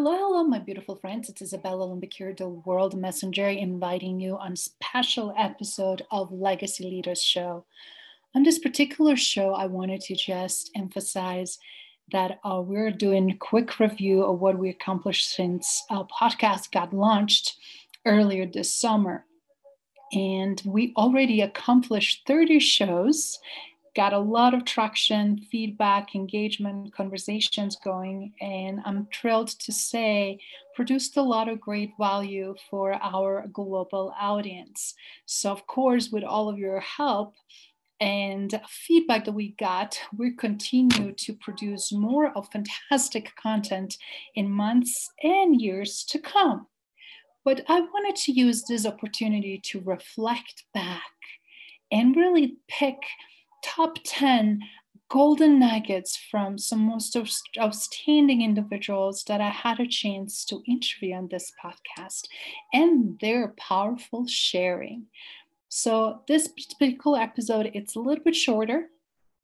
Hello, hello, my beautiful friends. It's Izabela Lundberg, the World Messenger, inviting you on a special episode of Legacy Leaders Show. On this particular show, I wanted to just emphasize that uh, we're doing a quick review of what we accomplished since our podcast got launched earlier this summer. And we already accomplished 30 shows got a lot of traction, feedback, engagement, conversations going, and I'm thrilled to say produced a lot of great value for our global audience. So, of course, with all of your help, and feedback that we got, we continue to produce more of fantastic content in months and years to come. But I wanted to use this opportunity to reflect back and really pick top 10 golden nuggets from some most outstanding individuals that I had a chance to interview on this podcast and their powerful sharing. So this particular episode, it's a little bit shorter.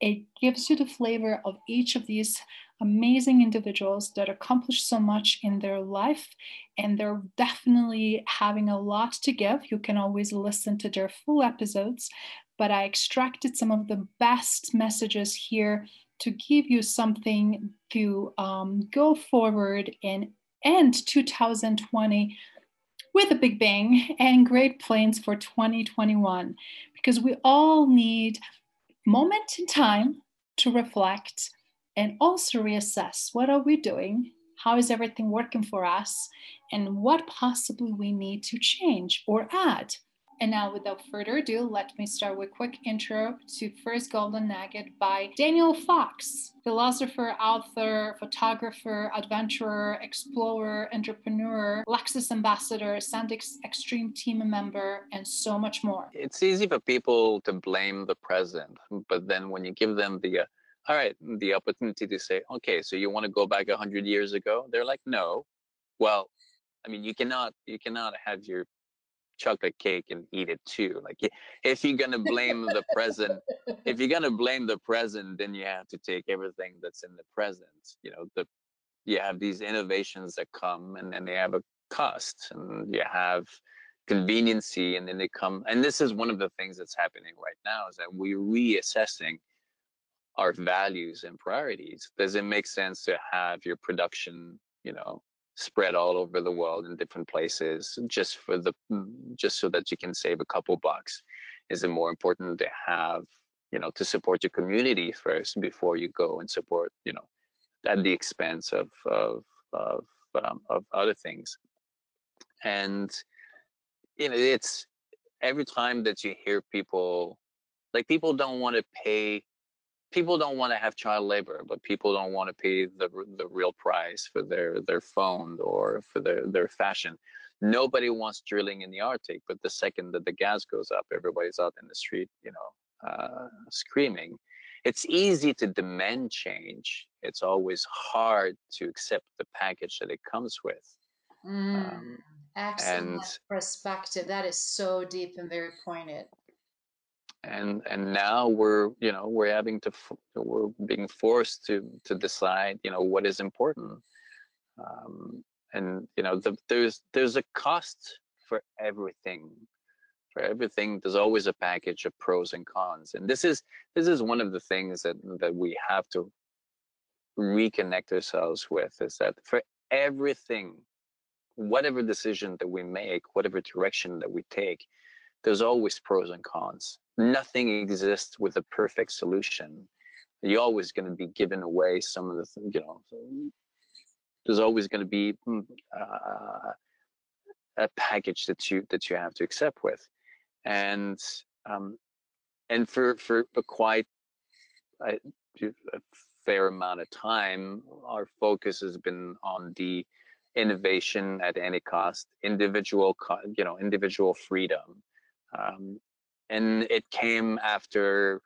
It gives you the flavor of each of these amazing individuals that accomplished so much in their life and they're definitely having a lot to give. You can always listen to their full episodes, but I extracted some of the best messages here to give you something to um, go forward and end 2020 with a big bang and great plans for 2021 because we all need moment in time to reflect and also reassess what are we doing how is everything working for us and what possibly we need to change or add and now, without further ado, let me start with a quick intro to First Golden Nugget by Daniel Fox, philosopher, author, photographer, adventurer, explorer, entrepreneur, Lexus ambassador, SanDisk Extreme team member, and so much more. It's easy for people to blame the present, but then when you give them the uh, all right, the opportunity to say, okay, so you want to go back 100 years ago? They're like, no. Well, I mean, you cannot you cannot have your chocolate cake and eat it too. Like if you're gonna blame the present, if you're gonna blame the present, then you have to take everything that's in the present. You know, the you have these innovations that come and then they have a cost and you have conveniency and then they come and this is one of the things that's happening right now is that we're reassessing our values and priorities does it make sense to have your production you know spread all over the world in different places just for the mm, just so that you can save a couple bucks. Is it more important to have you know to support your community first before you go and support you know at the expense of of of, um, of other things? And you know it's every time that you hear people like people don't want to pay people don't want to have child labor, but people don't want to pay the the real price for their their phone or for their their fashion. Nobody wants drilling in the Arctic, but the second that the gas goes up, everybody's out in the street, you know, uh, screaming. It's easy to demand change. It's always hard to accept the package that it comes with. Mm, um, excellent and, perspective. That is so deep and very pointed and and now we're you know we're having to we're being forced to to decide you know what is important. Um, and you know the, there's there's a cost for everything. For everything there's always a package of pros and cons. And this is this is one of the things that that we have to reconnect ourselves with is that for everything whatever decision that we make whatever direction that we take there's always pros and cons nothing exists with a perfect solution. You're always going to be giving away some of the, you know, there's always going to be mm, uh, a package that you that you have to accept with, and um, and for for a quite a, a fair amount of time, our focus has been on the innovation at any cost, individual, you know, individual freedom, um, and it came after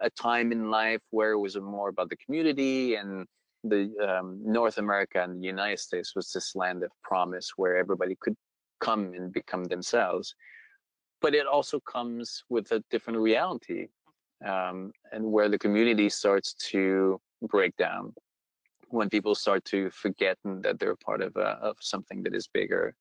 a time in life where it was more about the community and the um, North America and the United States was this land of promise where everybody could come and become themselves. But it also comes with a different reality um, and where the community starts to break down. when people start to forget that they're part of a, of something that is bigger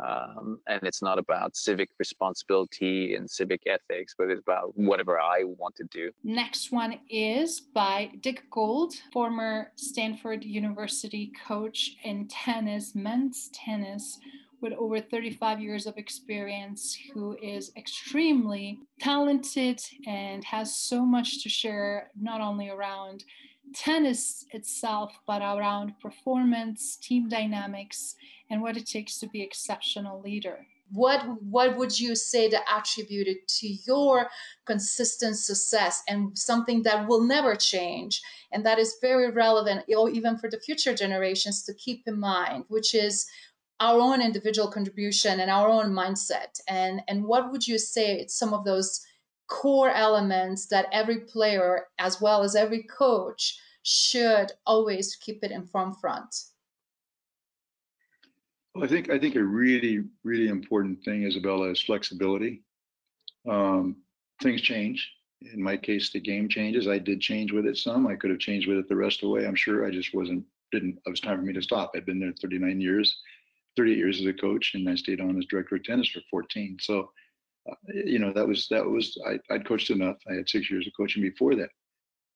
um, and it's not about civic responsibility and civic ethics, but it's about whatever I want to do. Next one is by Dick Gould, former Stanford University coach in tennis, men's tennis, with over 35 years of experience, who is extremely talented and has so much to share, not only around tennis itself, but around performance, team dynamics, and what it takes to be an exceptional leader. What what would you say that attributed to your consistent success and something that will never change and that is very relevant even for the future generations to keep in mind, which is our own individual contribution and our own mindset and and what would you say some of those core elements that every player as well as every coach should always keep it in forefront well, I think I think a really really important thing, Izabela, is flexibility. Um, things change. In my case, the game changes. I did change with it some. I could have changed with it the rest of the way. I'm sure I just wasn't didn't. It was time for me to stop. I'd been there 39 years, 38 years as a coach, and I stayed on as director of tennis for 14. So, uh, you know, that was that was I, I'd coached enough. I had six years of coaching before that,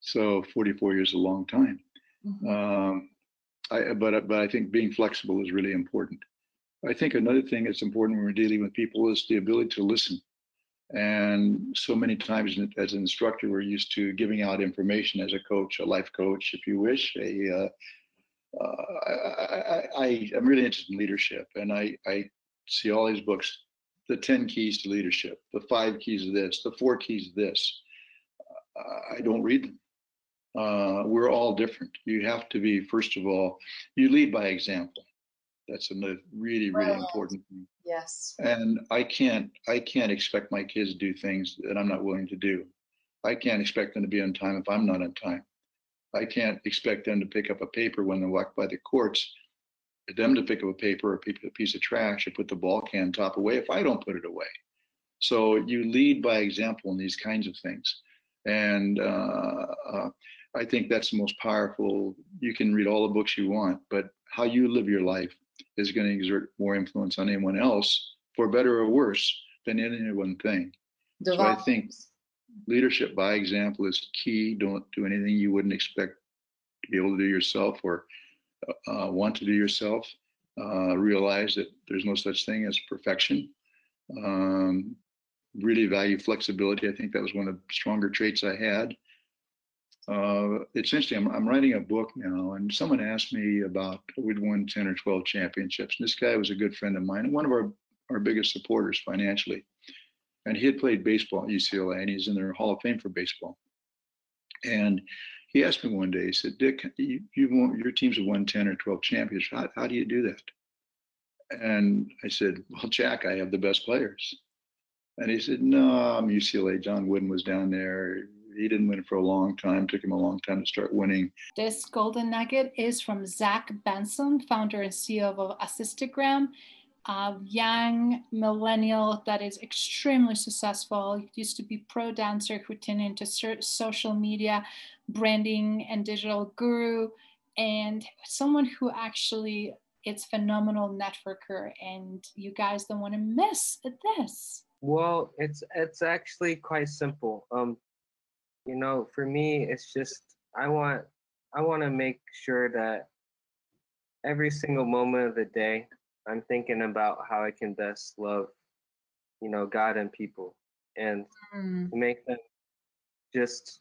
so 44 years is a long time. Mm-hmm. Um, I, but but I think being flexible is really important. I think another thing that's important when we're dealing with people is the ability to listen. And so many times as an instructor, we're used to giving out information as a coach, a life coach, if you wish. A, uh, uh, I, am really interested in leadership, and I, I see all these books, the 10 keys to leadership, the five keys of this, the four keys of this. I don't read them. Uh, we're all different. You have to be, first of all, you lead by example. That's a really, really right. important thing. Yes. And I can't, I can't expect my kids to do things that I'm not willing to do. I can't expect them to be on time if I'm not on time. I can't expect them to pick up a paper when they walk by the courts, them to pick up a paper or a piece of trash or put the ball can top away if I don't put it away. So you lead by example in these kinds of things. And uh, uh, I think that's the most powerful. You can read all the books you want, but how you live your life is going to exert more influence on anyone else, for better or worse, than any one thing. So I think leadership by example is key. Don't do anything you wouldn't expect to be able to do yourself or uh, want to do yourself. Uh, realize that there's no such thing as perfection. Um, really value flexibility. I think that was one of the stronger traits I had. Uh, it's interesting. I'm, I'm, writing a book now, and someone asked me about we'd won 10 or 12 championships. And this guy was a good friend of mine, one of our, our biggest supporters financially. And he had played baseball at UCLA, and he's in their Hall of Fame for baseball. And he asked me one day, he said, Dick, you, you your teams have won 10 or 12 championships. How, how do you do that? And I said, Well, Jack, I have the best players. And he said, No, I'm UCLA. John Wooden was down there he didn't win for a long time. It took him a long time to start winning. This golden nugget is from Zach Benson, founder and CEO of Assistagram, a young millennial that is extremely successful. He used to be pro dancer who turned into social media branding and digital guru, and someone who actually is phenomenal networker. And you guys don't want to miss this. Well, it's it's actually quite simple. Um, you know, for me, it's just I want I want to make sure that every single moment of the day, I'm thinking about how I can best love, you know, God and people, and mm. to make them just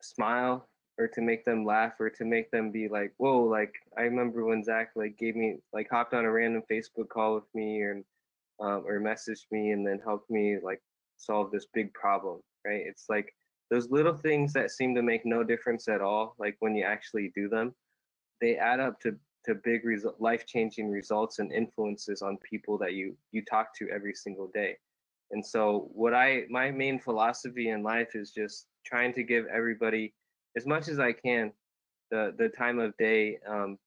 smile or to make them laugh or to make them be like, whoa, like I remember when Zach like gave me like hopped on a random Facebook call with me and um, or messaged me and then helped me like solve this big problem, right? It's like those little things that seem to make no difference at all, like when you actually do them, they add up to to big result, life-changing results and influences on people that you you talk to every single day. And so what I my main philosophy in life is just trying to give everybody as much as I can the the time of day um,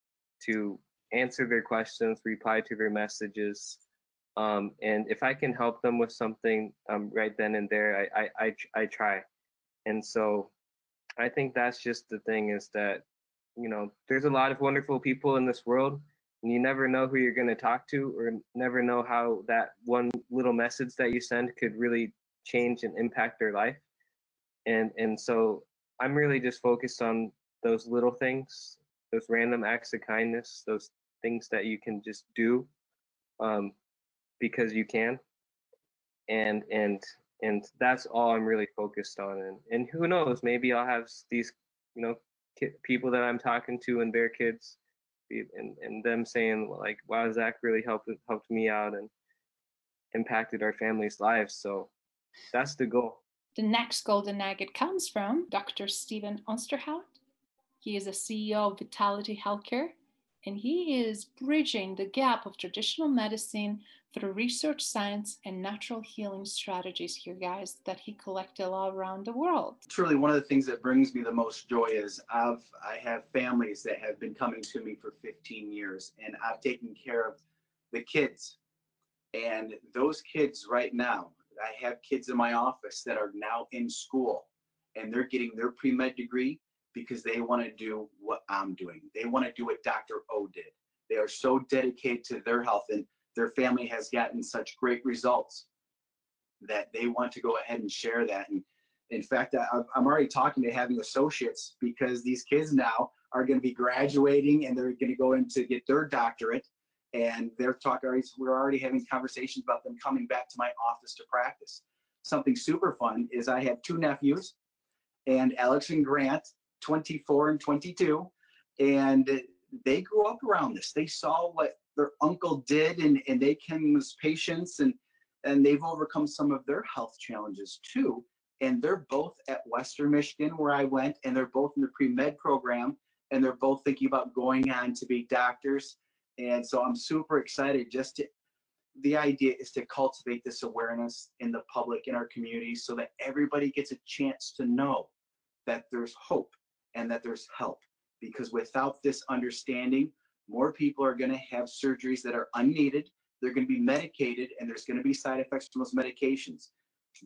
to answer their questions, reply to their messages, um, and if I can help them with something um, right then and there, I I I, I try. And so I think that's just the thing is that you know, there's a lot of wonderful people in this world, and you never know who you're going to talk to, or never know how that one little message that you send could really change and impact their life. And and so I'm really just focused on those little things, those random acts of kindness, those things that you can just do um, because you can. And and and that's all I'm really focused on. And and who knows, maybe I'll have these, you know, people that I'm talking to and their kids, and and them saying like, "Wow, Zach really helped helped me out and impacted our family's lives." So that's the goal. The next golden nugget comes from Dr. Steven Osterhout. He is a CEO of Vitality Healthcare, and he is bridging the gap of traditional medicine through research science and natural healing strategies here, guys, that he collected all around the world. Truly, one of the things that brings me the most joy is I've I have families that have been coming to me for 15 years, and I've taken care of the kids. And those kids right now, I have kids in my office that are now in school and they're getting their pre-med degree because they want to do what I'm doing. They want to do what Dr. O did. They are so dedicated to their health and their family has gotten such great results that they want to go ahead and share that. And in fact, I'm already talking to having associates because these kids now are going to be graduating and they're going to go in to get their doctorate. And they're talking, we're already having conversations about them coming back to my office to practice. Something super fun is I have two nephews and Alex and Grant, 24 and 22. And they grew up around this. They saw what their uncle did and, and they came as patients and and they've overcome some of their health challenges too and they're both at western michigan where i went and they're both in the pre-med program and they're both thinking about going on to be doctors and so i'm super excited just to the idea is to cultivate this awareness in the public in our community so that everybody gets a chance to know that there's hope and that there's help because without this understanding more people are going to have surgeries that are unneeded. They're going to be medicated, and there's going to be side effects from those medications.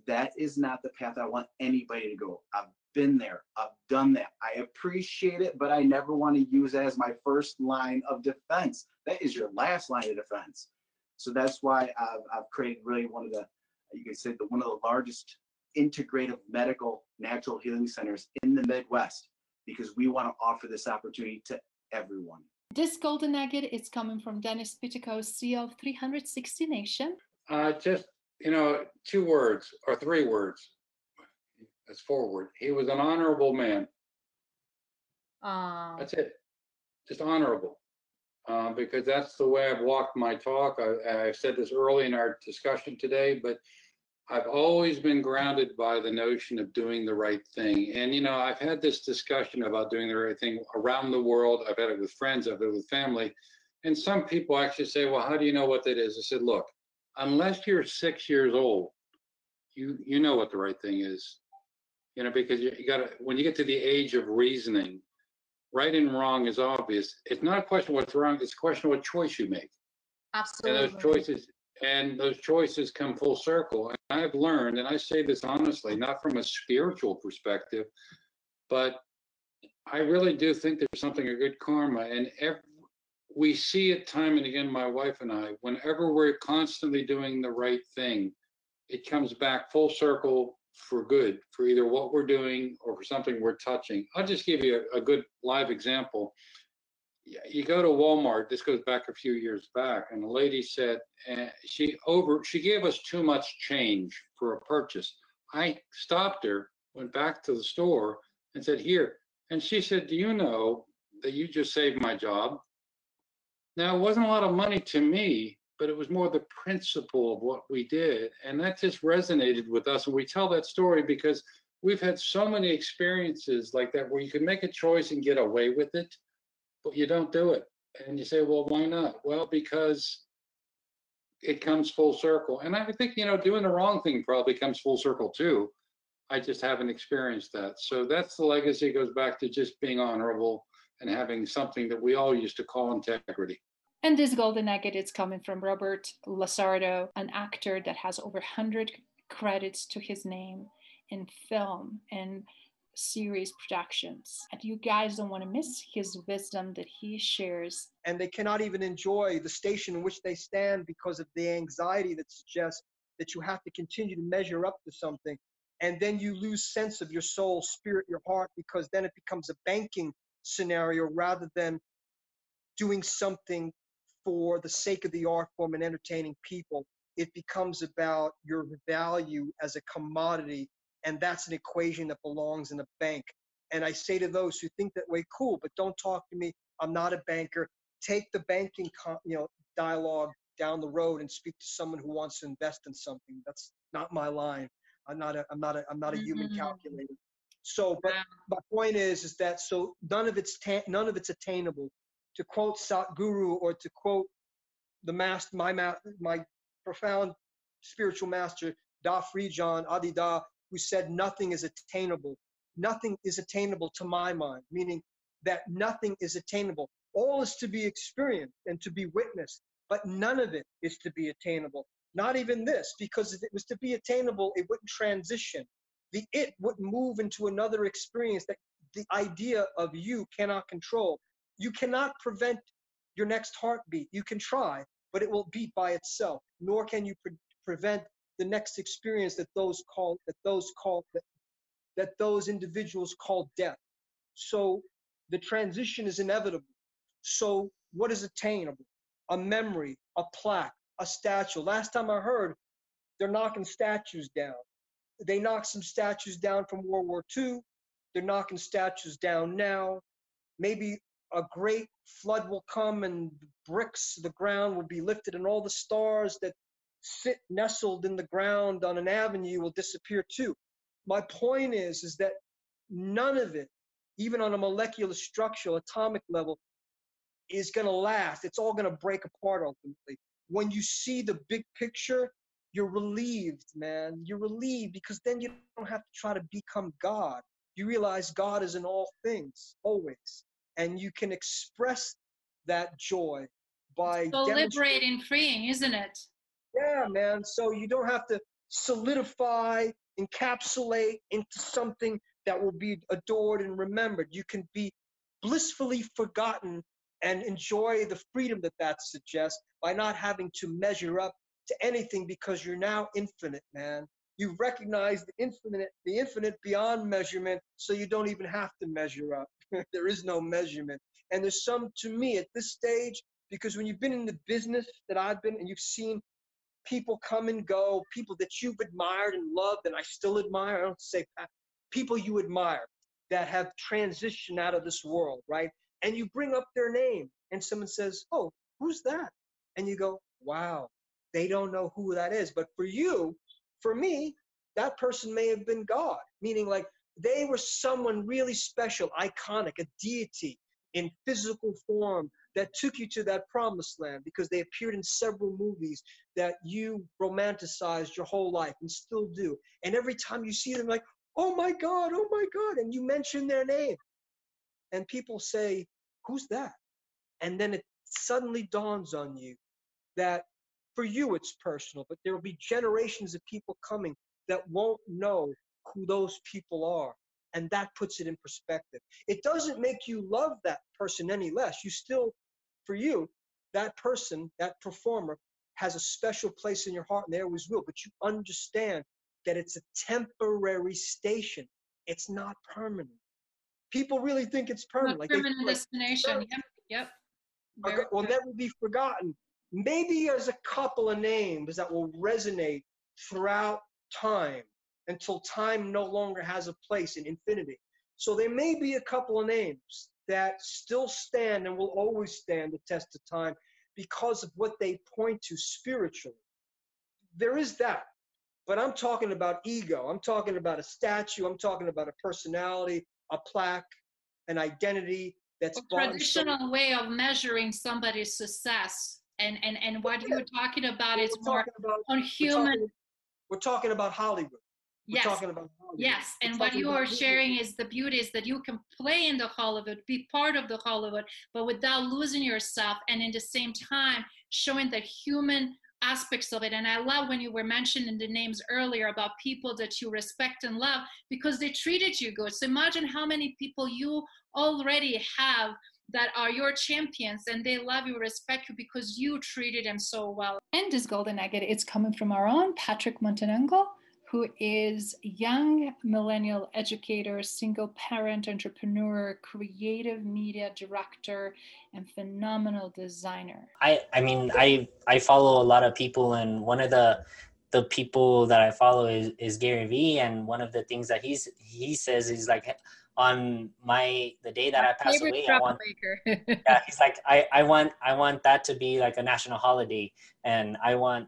That is not the path I want anybody to go. I've been there. I've done that. I appreciate it, but I never want to use it as my first line of defense. That is your last line of defense. So that's why I've, I've created really one of the, you could say, the, one of the largest integrative medical natural healing centers in the Midwest because we want to offer this opportunity to everyone. This golden nugget is coming from Dennis Pitico, CEO of 360 Nation. Uh, just, you know, two words or three words. That's forward. He was an honorable man. Uh, That's it. Just honorable. Uh, because that's the way I've walked my talk. I, I said this early in our discussion today, but I've always been grounded by the notion of doing the right thing. And, you know, I've had this discussion about doing the right thing around the world. I've had it with friends, I've had it with family. And some people actually say, well, how do you know what that is? I said, look, unless you're six years old, you you know what the right thing is. You know, because you, you gotta when you get to the age of reasoning, right and wrong is obvious. It's not a question of what's wrong, it's a question of what choice you make. Absolutely. And those choices and those choices come full circle. And I've learned, and I say this honestly, not from a spiritual perspective, but I really do think there's something of good karma. And every, we see it time and again, my wife and I, whenever we're constantly doing the right thing, it comes back full circle for good, for either what we're doing or for something we're touching. I'll just give you a, a good live example you go to Walmart. This goes back a few years back, and the lady said uh, she over she gave us too much change for a purchase. I stopped her, went back to the store, and said, "Here." And she said, "Do you know that you just saved my job?" Now it wasn't a lot of money to me, but it was more the principle of what we did, and that just resonated with us. And we tell that story because we've had so many experiences like that where you can make a choice and get away with it but you don't do it. And you say, well, why not? Well, because it comes full circle. And I think, you know, doing the wrong thing probably comes full circle too. I just haven't experienced that. So that's the legacy. Goes back to just being honorable and having something that we all used to call integrity. And this golden nugget is coming from Robert LaSardo, an actor that has over 100 credits to his name in film. And series productions. And you guys don't want to miss his wisdom that he shares. And they cannot even enjoy the station in which they stand because of the anxiety that suggests that you have to continue to measure up to something. And then you lose sense of your soul, spirit, your heart, because then it becomes a banking scenario rather than doing something for the sake of the art form and entertaining people. It becomes about your value as a commodity and that's an equation that belongs in a bank. And I say to those who think that way, cool, but don't talk to me. I'm not a banker. Take the banking, you know, dialogue down the road and speak to someone who wants to invest in something. That's not my line. I'm not a, I'm not a, I'm not a human mm-hmm. calculator. So, but my point is, is that so none of it's ta- none of it's attainable. To quote Satguru or to quote the master, my ma- my profound spiritual master, Da Free John Adi Da, who said nothing is attainable. Nothing is attainable to my mind, meaning that nothing is attainable. All is to be experienced and to be witnessed, but none of it is to be attainable. Not even this, because if it was to be attainable, it wouldn't transition. The it would move into another experience that the idea of you cannot control. You cannot prevent your next heartbeat. You can try, but it will beat by itself. Nor can you pre- prevent the next experience that those call that those call that, that those individuals call death. So the transition is inevitable. So what is attainable? A memory, a plaque, a statue. Last time I heard, they're knocking statues down. They knocked some statues down from World War II. They're knocking statues down now. Maybe a great flood will come and bricks, the ground will be lifted, and all the stars that sit nestled in the ground on an avenue will disappear too. My point is, is that none of it, even on a molecular structural atomic level, is going to last. It's all going to break apart ultimately. When you see the big picture, you're relieved, man. You're relieved because then you don't have to try to become God. You realize God is in all things, always. And you can express that joy by so liberating, freeing, isn't it? Yeah, man. So you don't have to solidify, encapsulate into something that will be adored and remembered. You can be blissfully forgotten and enjoy the freedom that that suggests by not having to measure up to anything because you're now infinite, man. You recognize the infinite, the infinite beyond measurement, so you don't even have to measure up. there is no measurement. And there's some to me at this stage, because when you've been in the business that I've been and you've seen people come and go, people that you've admired and loved, and I still admire. I don't say people you admire that have transitioned out of this world, right? And you bring up their name, and someone says, "Oh, who's that?" And you go, "Wow, they don't know who that is." But for you, for me, that person may have been God, meaning like they were someone really special, iconic, a deity in physical form that took you to that promised land because they appeared in several movies that you romanticized your whole life and still do. And every time you see them, like, oh my God, oh my God, and you mention their name. And people say, who's that? And then it suddenly dawns on you that for you it's personal, but there will be generations of people coming that won't know who those people are and that puts it in perspective. It doesn't make you love that person any less. You still for you, that person, that performer, has a special place in your heart and they always will. But you understand that it's a temporary station. It's not permanent. People really think it's permanent. Like permanent destination. Like, yep. Yep. Okay, will never be forgotten. Maybe there's a couple of names that will resonate throughout time until time no longer has a place in infinity. So there may be a couple of names that still stand and will always stand the test of time because of what they point to spiritually. There is that. But I'm talking about ego. I'm talking about a statue. I'm talking about a personality, a plaque, an identity that's a traditional way of measuring somebody's success. And and and what yeah. you're talking about is more about, on human. We're talking, we're talking about Hollywood. We're yes. talking about Hollywood. Yes, and what you are sharing is the beauty is that you can play in the Hollywood, be part of the Hollywood, but without losing yourself, and in the same time showing the human aspects of it. And I love when you were mentioning the names earlier about people that you respect and love because they treated you good. So imagine how many people you already have that are your champions and they love you, respect you because you treated them so well. And this golden nugget it's coming from our own Patrick Montelongo who is young millennial educator, single parent entrepreneur, creative media director, and phenomenal designer. I, I mean, I, I follow a lot of people, and one of the the people that I follow is, is Gary Vee, and one of the things that he's he says is like on my the day that I pass away, I want yeah, he's like I I want I want that to be like a national holiday, and I want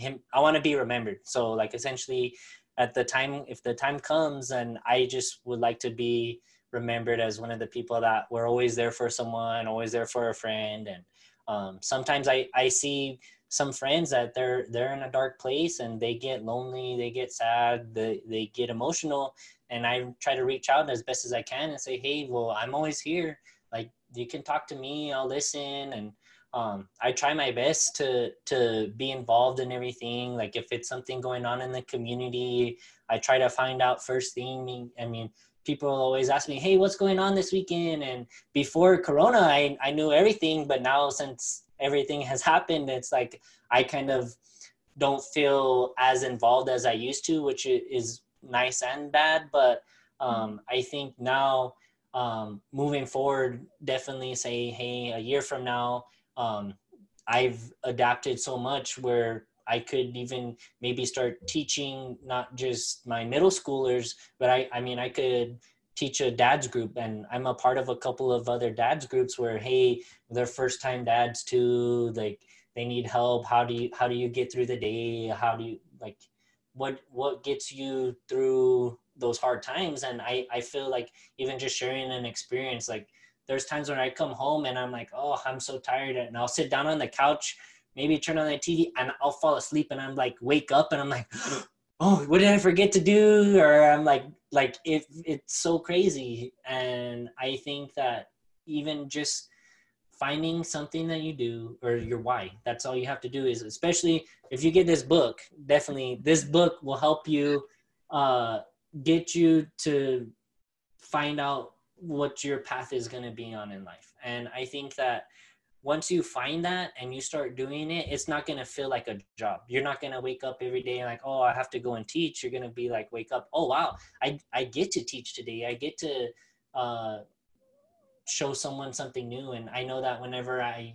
him i want to be remembered. So like essentially at the time if the time comes and i just would like to be remembered as one of the people that were always there for someone always there for a friend and um, sometimes i i see some friends that they're they're in a dark place and they get lonely they get sad they, they get emotional and i try to reach out as best as i can and say hey well i'm always here. Like you can talk to me i'll listen and um, I try my best to to be involved in everything. Like if it's something going on in the community, I try to find out first thing. I mean, people always ask me, "Hey, what's going on this weekend?" And before Corona, I I knew everything, but now since everything has happened, it's like I kind of don't feel as involved as I used to, which is nice and bad. But um, I think now um, moving forward, definitely say, hey, a year from now, um, I've adapted so much where I could even maybe start teaching not just my middle schoolers, but I, I mean, I could teach a dad's group and I'm a part of a couple of other dads groups where, hey, they're first time dads too. Like they need help. How do you, how do you get through the day? How do you like, what, what gets you through those hard times? And I, I feel like even just sharing an experience, like there's times when I come home and I'm like, oh, I'm so tired, and I'll sit down on the couch, maybe turn on the TV, and I'll fall asleep, and I'm like, wake up, and I'm like, oh, what did I forget to do? Or I'm like, like it, it's so crazy, and I think that even just finding something that you do or your why that's all you have to do is especially if you get this book definitely this book will help you uh, get you to find out what your path is going to be on in life. And I think that once you find that and you start doing it, it's not going to feel like a job. You're not going to wake up every day like, oh, I have to go and teach. You're going to be like, wake up, oh, wow, I, I get to teach today. I get to uh, show someone something new. And I know that whenever I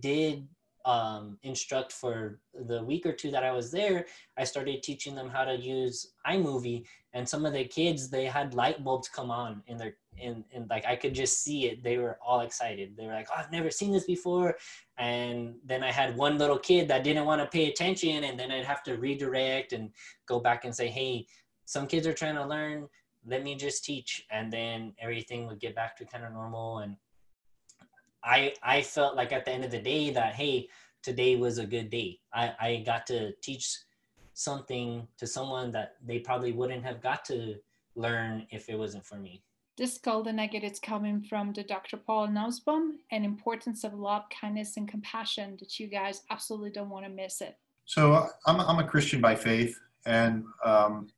did um, instruct for the week or two that I was there, I started teaching them how to use iMovie. And some of the kids, they had light bulbs come on in their, in, in like, I could just see it. They were all excited. They were like, oh, I've never seen this before. And then I had one little kid that didn't want to pay attention. And then I'd have to redirect and go back and say, hey, some kids are trying to learn. Let me just teach. And then everything would get back to kind of normal. And I I felt like at the end of the day that hey, today was a good day. I, I got to teach something to someone that they probably wouldn't have got to learn if it wasn't for me. This golden nugget is coming from the Dr. Paul Nussbaum and importance of love, kindness, and compassion that you guys absolutely don't want to miss it. So I'm, I'm a Christian by faith, and um,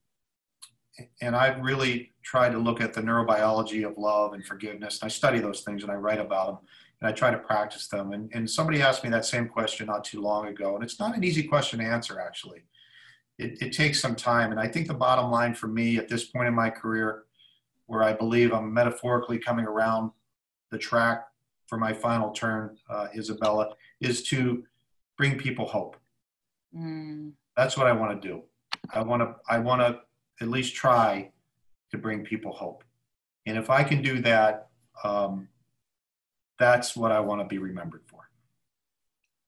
and I really try to look at the neurobiology of love and forgiveness. And I study those things and I write about them and I try to practice them. And, and somebody asked me that same question not too long ago, and it's not an easy question to answer, actually. It, it takes some time. And I think the bottom line for me at this point in my career, where I believe I'm metaphorically coming around the track for my final turn, uh, Izabela, is to bring people hope. Mm. That's what I want to do. I want to I want to at least try to bring people hope. And if I can do that, um, that's what I want to be remembered for.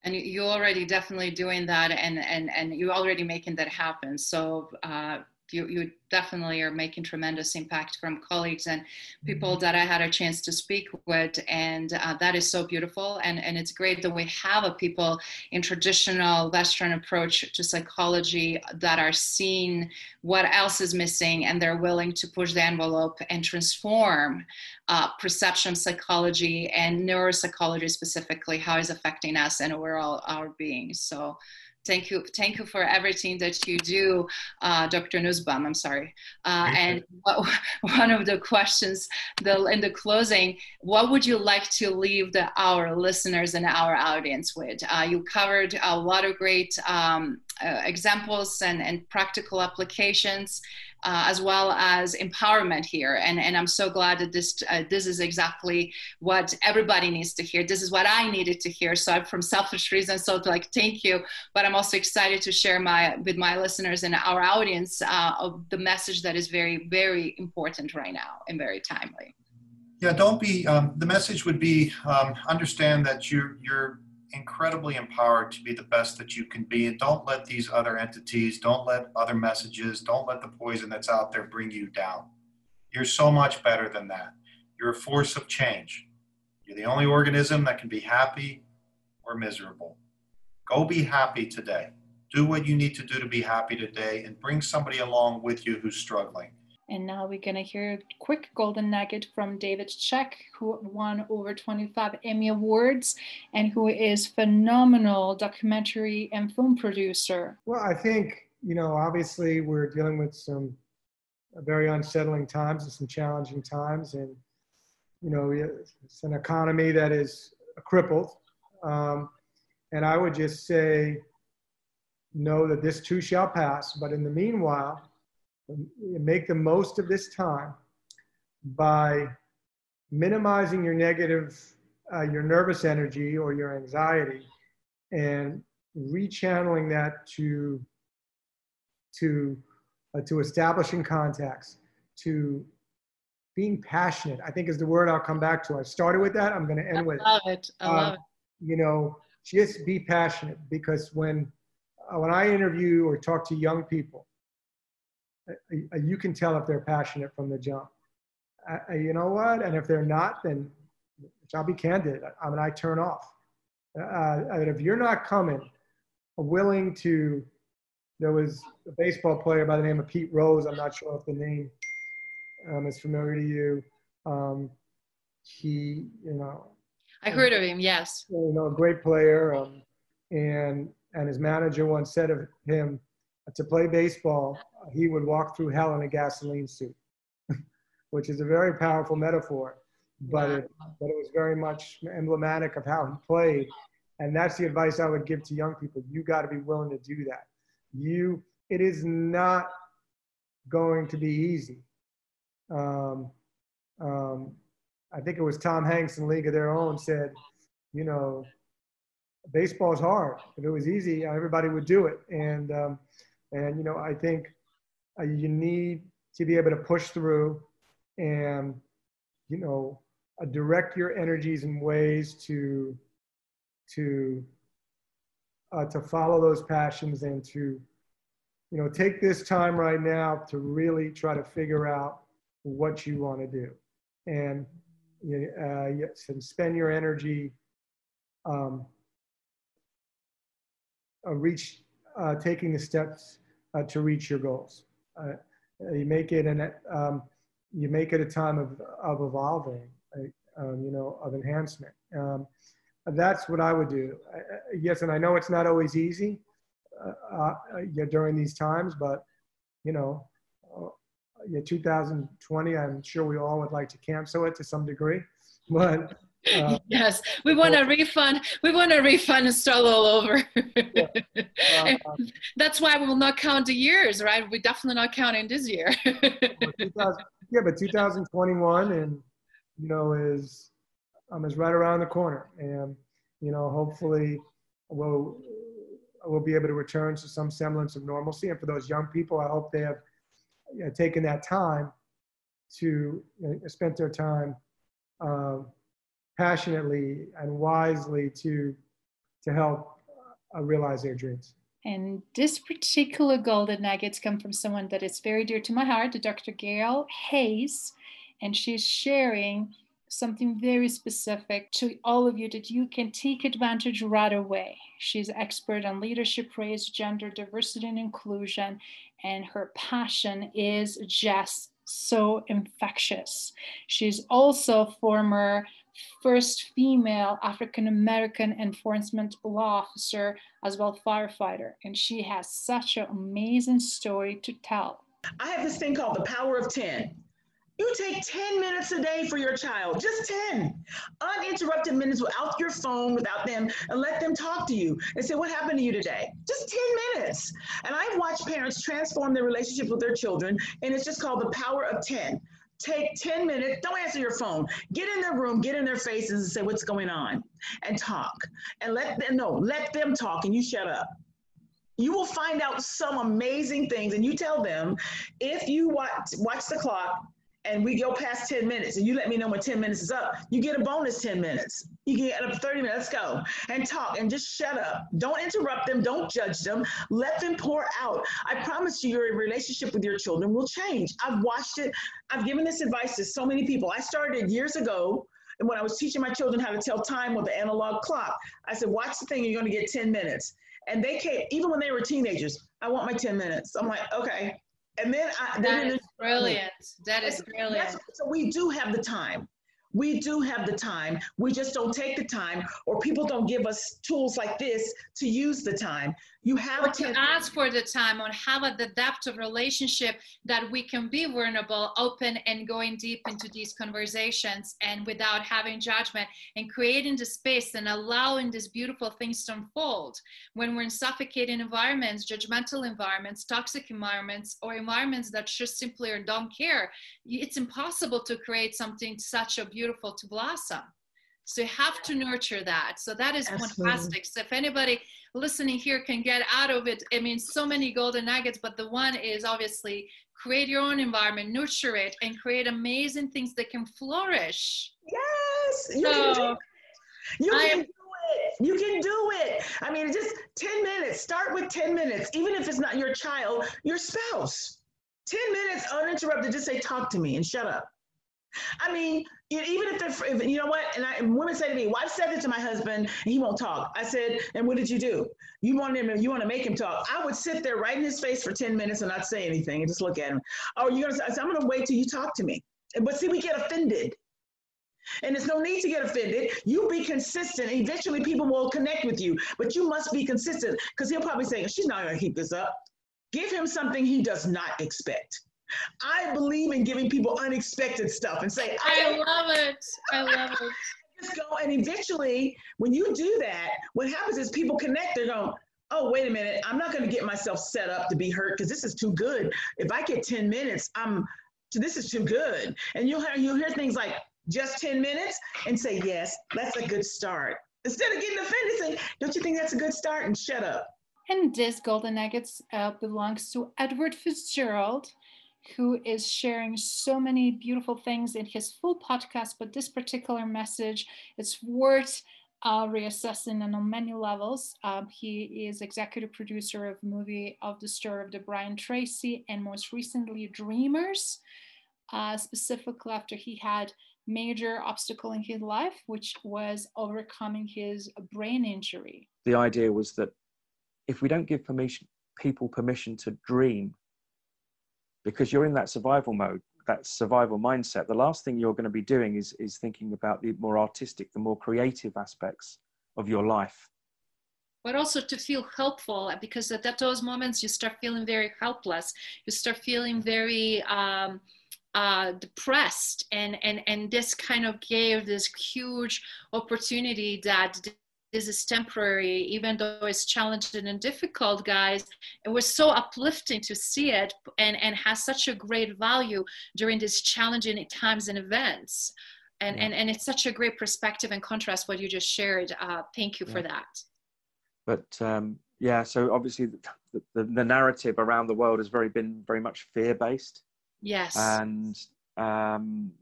And you're already definitely doing that, and and and you're already making that happen. So uh, you, you definitely are making tremendous impact from colleagues and people that I had a chance to speak with. And uh, that is so beautiful. And, and it's great that we have a people in traditional Western approach to psychology that are seeing what else is missing and they're willing to push the envelope and transform uh, perception psychology and neuropsychology specifically, how is affecting us and overall our being. So Thank you, thank you for everything that you do, uh, Dr. Nussbaum. I'm sorry. Uh, and what, one of the questions the, in the closing, what would you like to leave the, our listeners and our audience with? Uh, you covered a lot of great um, uh, examples and, and practical applications uh, as well as empowerment here. And, and I'm so glad that this, uh, this is exactly what everybody needs to hear. This is what I needed to hear. So I'm from selfish reasons, so to like, thank you. But I'm also excited to share my, with my listeners and our audience uh, of the message that is very, very important right now and very timely. Yeah, don't be, um, the message would be um, understand that you're, you're incredibly empowered to be the best that you can be. And don't let these other entities, don't let other messages, don't let the poison that's out there bring you down. You're so much better than that. You're a force of change. You're the only organism that can be happy or miserable. Go be happy today. Do what you need to do to be happy today and bring somebody along with you who's struggling. And now we're going to hear a quick golden nugget from David Check, who won over 25 Emmy Awards and who is phenomenal documentary and film producer. Well, I think, you know, obviously we're dealing with some very unsettling times and some challenging times. And, you know, it's an economy that is crippled. Um, and I would just say, know that this too shall pass. But in the meanwhile, make the most of this time by minimizing your negative, uh, your nervous energy or your anxiety, and rechanneling that to to uh, to establishing contacts, to being passionate. I think is the word I'll come back to. I started with that. I'm going to end with. I love it. I love um, it. You know, just be passionate because when uh, when I interview or talk to young people, you can tell if they're passionate from the jump. Uh, you know what? And if they're not, then I'll be candid. I mean, I turn off. Uh, if you're not coming, willing to, there was a baseball player by the name of Pete Rose. I'm not sure if the name um, is familiar to you. Um, he, you know, I heard of him. Yes. You know, a great player. Um, and and his manager once said of him, to play baseball, he would walk through hell in a gasoline suit, which is a very powerful metaphor, but, it, but it was very much emblematic of how he played. And that's the advice I would give to young people. You got to be willing to do that. You, it is not going to be easy. Um, um, I think it was Tom Hanks in League of Their Own said, you know, baseball is hard. If it was easy, everybody would do it. And um, and, you know, I think uh, you need to be able to push through and, you know, uh, direct your energies in ways to, to, uh, to follow those passions and to, you know, take this time right now to really try to figure out what you want to do. And, you uh, yes, and spend your energy um, uh, reach uh, taking the steps uh, to reach your goals. Uh, you make it an um, you make it a time of, of evolving, um, you know, of enhancement. Um, that's what I would do. yes, and I know it's not always easy uh, uh, yeah, during these times, but you know, uh, yeah, 2020, I'm sure we all would like to cancel it to some degree, but uh, yes, we want a refund. We want a refund and start all over. yeah. uh, That's why we will not count the years, right? We're definitely not counting this year. yeah, but 2021 and you know is um, is right around the corner, and you know hopefully we'll we'll be able to return to some semblance of normalcy. And for those young people, I hope they have you know, taken that time to you know, spent their time. Um, passionately and wisely to to help uh, realize their dreams. And this particular golden nuggets come from someone that is very dear to my heart, Dr. Gail Hayes, and she's sharing something very specific to all of you that you can take advantage right away. She's expert on leadership, race, gender, diversity, and inclusion, and her passion is just so infectious. She's also former first female African American enforcement law officer as well firefighter, and she has such an amazing story to tell. I have this thing called the power of 10. You take 10 minutes a day for your child, just 10 uninterrupted minutes without your phone, without them, and let them talk to you and say, What happened to you today? Just 10 minutes. And I've watched parents transform their relationship with their children, and it's just called the power of 10. Take 10 minutes, don't answer your phone. Get in their room, get in their faces, and say, What's going on? And talk. And let them know, let them talk, and you shut up you will find out some amazing things and you tell them if you watch watch the clock and we go past 10 minutes and you let me know when 10 minutes is up, you get a bonus 10 minutes. You get up 30 minutes, let's go and talk and just shut up. Don't interrupt them, don't judge them. Let them pour out. I promise you, your relationship with your children will change. I've watched it, I've given this advice to so many people. I started years ago. And when I was teaching my children how to tell time with the analog clock, I said, watch the thing, you're gonna get 10 minutes. And they came, even when they were teenagers, I want my 10 minutes. I'm like, okay, and then I, that is brilliant. That is brilliant. So we do have the time. We do have the time. We just don't take the time, or people don't give us tools like this to use the time. You have or to ask for the time on have a, the depth of relationship that we can be vulnerable, open, and going deep into these conversations and without having judgment and creating the space and allowing these beautiful things to unfold. When we're in suffocating environments, judgmental environments, toxic environments, or environments that just simply don't care, it's impossible to create something such a beautiful to blossom. So you have to nurture that. So that is Absolutely. fantastic. So if anybody listening here can get out of it, I mean, so many golden nuggets, but the one is obviously create your own environment, nurture it, and create amazing things that can flourish. Yes, you so, can do. You can do it. You can do it. I mean, just 10 minutes. Start with 10 minutes, even if it's not your child, your spouse. 10 minutes uninterrupted. Just say, talk to me and shut up. I mean, even if they're, if, you know what, and, I, and women say to me, "Well, I've said it to my husband, and he won't talk." I said, "And what did you do? You want him? You want to make him talk?" I would sit there right in his face for ten minutes and not say anything, and just look at him. Oh, you're gonna? I said, "I'm gonna wait till you talk to me." But see, we get offended. And there's no need to get offended. You be consistent. Eventually, people will connect with you, but you must be consistent because he'll probably say, She's not going to keep this up. Give him something he does not expect. I believe in giving people unexpected stuff and say, I, I love it. I love it. Just go and eventually, when you do that, what happens is people connect. They're going, oh, wait a minute. I'm not going to get myself set up to be hurt because this is too good. If I get 10 minutes, I'm this is too good. And you'll hear you'll hear things like just 10 minutes and say, yes, that's a good start. Instead of getting offended, say, don't you think that's a good start? And shut up. And this Golden Nuggets uh, belongs to Edward Fitzgerald who is sharing so many beautiful things in his full podcast, but this particular message it's worth uh, reassessing and on many levels. Um, he is executive producer of movie of the story of the Brian Tracy and most recently Dreamers, uh, specifically after he had major obstacle in his life, which was overcoming his brain injury. The idea was that if we don't give permission, people permission to dream, because you're in that survival mode that survival mindset. The last thing you're going to be doing is is thinking about the more artistic the more creative aspects of your life. But also to feel helpful because at those moments you start feeling very helpless. You start feeling very um, uh, depressed and and and this kind of gave this huge opportunity that this is temporary, even though it's challenging and difficult, guys. It was so uplifting to see it and, and has such a great value during these challenging times and events. And, yeah. and, and it's such a great perspective and contrast what you just shared. Uh, thank you yeah. for that. But um, yeah, so obviously the, the, the, narrative around the world has very been very much fear based. Yes. And um,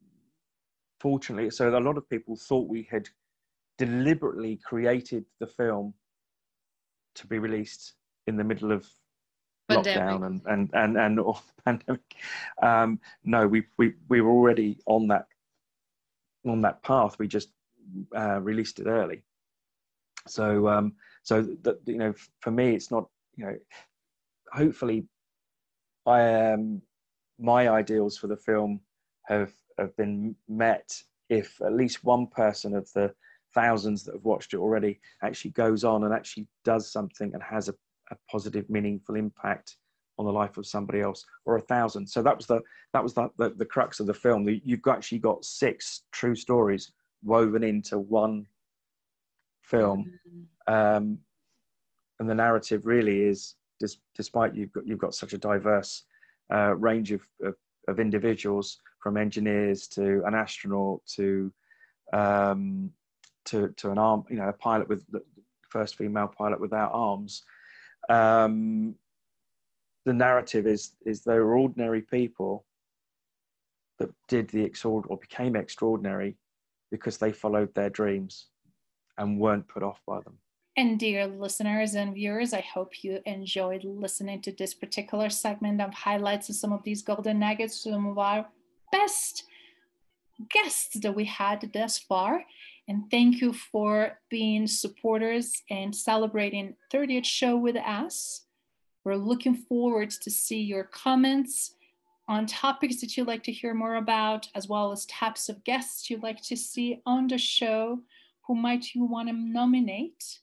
fortunately, so a lot of people thought we had deliberately created the film to be released in the middle of Pandemic. lockdown and and and and or pandemic. Um, no, we we we were already on that on that path. We just uh, released it early. So um, so that you know, for me, it's not you know. Hopefully, I um, my ideals for the film have have been met if at least one person of the thousands that have watched it already actually goes on and actually does something and has a, a positive meaningful impact on the life of somebody else or a thousand. So that was the that was the, the, the crux of the film. The- you've got, actually got six true stories woven into one film. Um, and the narrative really is dis- despite you've got you've got such a diverse uh, range of, of, of individuals from engineers to an astronaut to um, to to an arm you know a pilot with the first female pilot without arms um, the narrative is is they were ordinary people that did the extraordinary or became extraordinary because they followed their dreams and weren't put off by them And dear listeners and viewers, I hope you enjoyed listening to this particular segment of highlights of some of these golden nuggets, of our best guests that we had thus far. And thank you for being supporters and celebrating 30th show with us. We're looking forward to see your comments on topics that you'd like to hear more about, as well as types of guests you'd like to see on the show. Who might you want to nominate?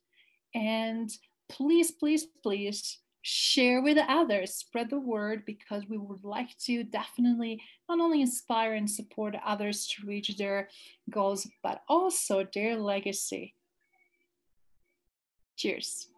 And please, please, please share with others, spread the word because we would like to definitely not only inspire and support others to reach their goals, but also their legacy. Cheers.